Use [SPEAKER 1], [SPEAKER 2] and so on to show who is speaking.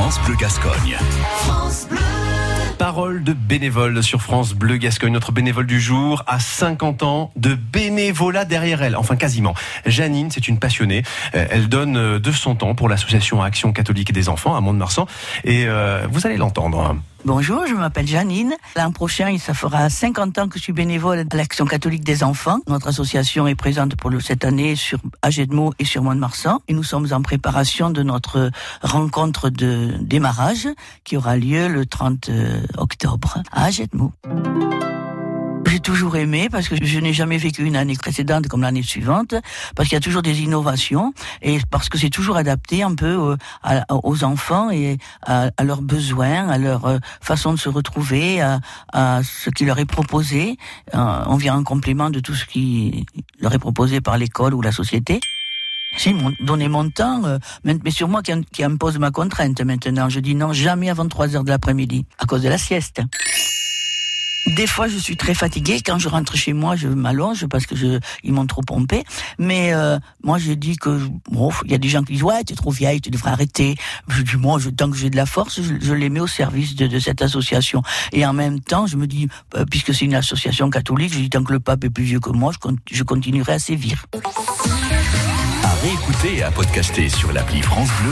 [SPEAKER 1] France Bleu Gascogne.
[SPEAKER 2] Parole de bénévole sur France Bleu Gascogne. Notre bénévole du jour a 50 ans de bénévolat derrière elle. Enfin, quasiment. Janine, c'est une passionnée. Euh, Elle donne euh, de son temps pour l'association Action catholique des enfants à Mont-de-Marsan. Et euh, vous allez l'entendre.
[SPEAKER 3] Bonjour, je m'appelle Janine. L'an prochain, ça fera 50 ans que je suis bénévole à l'Action catholique des enfants. Notre association est présente pour cette année sur Agedmo et sur Mont-de-Marsan. Et nous sommes en préparation de notre rencontre de démarrage qui aura lieu le 30 octobre à Agedmo. J'ai toujours aimé parce que je n'ai jamais vécu une année précédente comme l'année suivante parce qu'il y a toujours des innovations et parce que c'est toujours adapté un peu aux enfants et à, leurs besoins, à leur euh, façon de se retrouver, à, ce qui leur est proposé. Euh, on vient en complément de tout ce qui leur est proposé par l'école ou la société. Mon, donner mon temps, euh, mais sur moi qui impose ma contrainte maintenant. Je dis non, jamais avant 3 heures de l'après-midi, à cause de la sieste. Des fois, je suis très fatiguée. Quand je rentre chez moi, je m'allonge parce que je, ils m'ont trop pompé. Mais euh, moi, je dis que bon, il y a des gens qui disent ouais, tu es trop vieille, tu devrais arrêter. Je dis moi, je, tant que j'ai de la force, je, je les mets au service de, de cette association. Et en même temps, je me dis, euh, puisque c'est une association catholique, je dis tant que le pape est plus vieux que moi, je, je continuerai à sévir.
[SPEAKER 1] À réécouter et à podcaster sur l'appli France Bleu